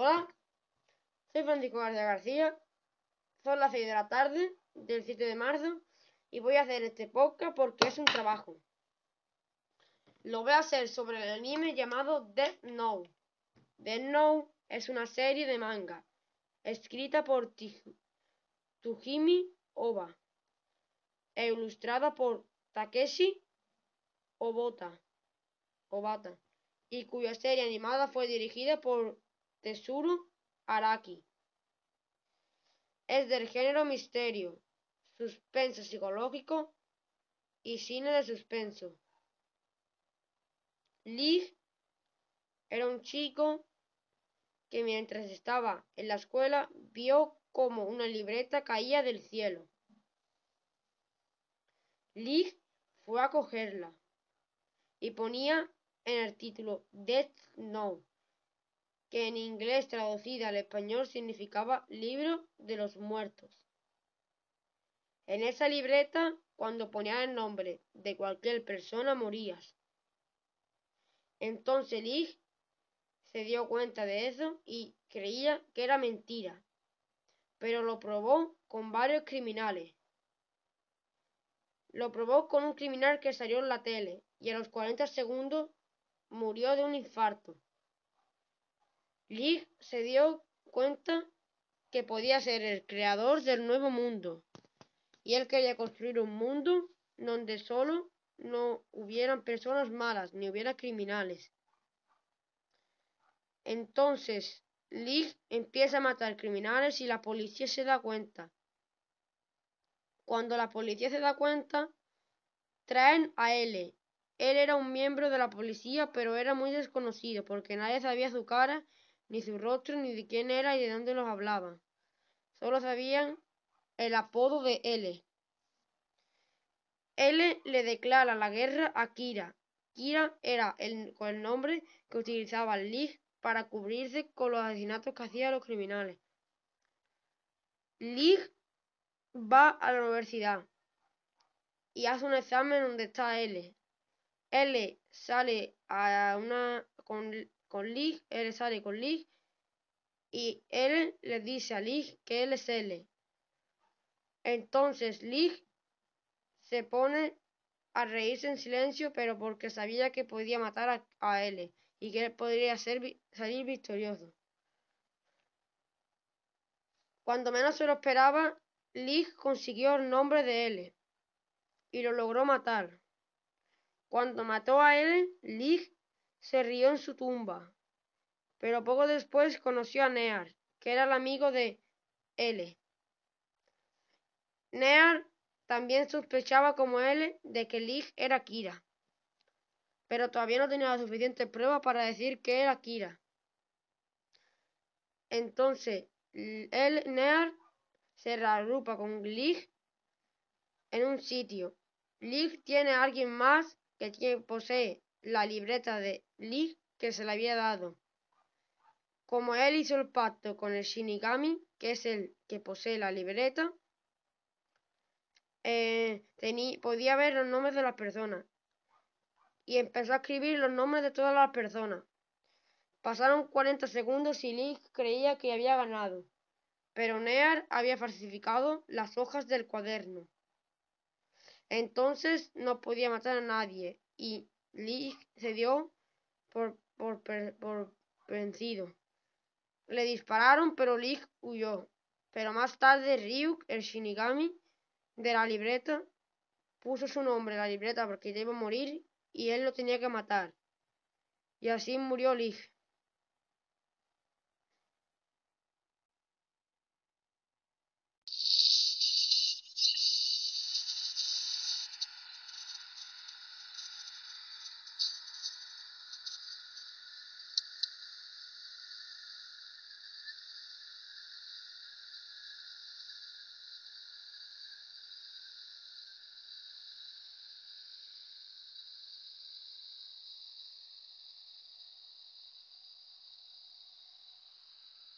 Hola, soy Francisco García García. Son las 6 de la tarde del 7 de marzo y voy a hacer este podcast porque es un trabajo. Lo voy a hacer sobre el anime llamado Death Note. Death Note es una serie de manga escrita por Tsujimi Oba e ilustrada por Takeshi Obota, Obata y cuya serie animada fue dirigida por Tetsuro Araki. Es del género misterio, suspenso psicológico y cine de suspenso. Lee era un chico que mientras estaba en la escuela vio como una libreta caía del cielo. Lee fue a cogerla y ponía en el título Death Note, que en inglés traducida al español significaba libro de los muertos. En esa libreta, cuando ponía el nombre de cualquier persona, morías. Entonces Lee se dio cuenta de eso y creía que era mentira, pero lo probó con varios criminales. Lo probó con un criminal que salió en la tele y a los 40 segundos murió de un infarto. Lee se dio cuenta que podía ser el creador del nuevo mundo y él quería construir un mundo donde solo no hubieran personas malas ni hubiera criminales. Entonces, Lee empieza a matar criminales y la policía se da cuenta. Cuando la policía se da cuenta, traen a L. Él era un miembro de la policía, pero era muy desconocido porque nadie sabía su cara ni su rostro, ni de quién era y de dónde los hablaban. Solo sabían el apodo de L. L le declara la guerra a Kira. Kira era el, el nombre que utilizaba Lee para cubrirse con los asesinatos que hacían los criminales. Lee va a la universidad y hace un examen donde está L. L sale a una con con Lee, él sale con Lee y él le dice a Lee que él es L. Entonces Lee se pone a reírse en silencio, pero porque sabía que podía matar a, a L y que él podría salir victorioso. Cuando menos se lo esperaba, Lee consiguió el nombre de L y lo logró matar. Cuando mató a L, Lee se rió en su tumba, pero poco después conoció a Near, que era el amigo de L. Near también sospechaba como L de que Lig era Kira, pero todavía no tenía la suficiente prueba para decir que era Kira. Entonces, él, Near, se reagrupa con Lig en un sitio. Lig tiene a alguien más que posee la libreta de Lee que se le había dado. Como él hizo el pacto con el Shinigami, que es el que posee la libreta, eh, podía ver los nombres de las personas. Y empezó a escribir los nombres de todas las personas. Pasaron 40 segundos y Lee creía que había ganado, pero Near había falsificado las hojas del cuaderno. Entonces no podía matar a nadie y Lee se dio por, por, vencido. Le dispararon, pero Lee huyó. Pero más tarde Ryuk, el Shinigami de la libreta, puso su nombre en la libreta porque iba a morir y él lo tenía que matar. Y así murió Lee.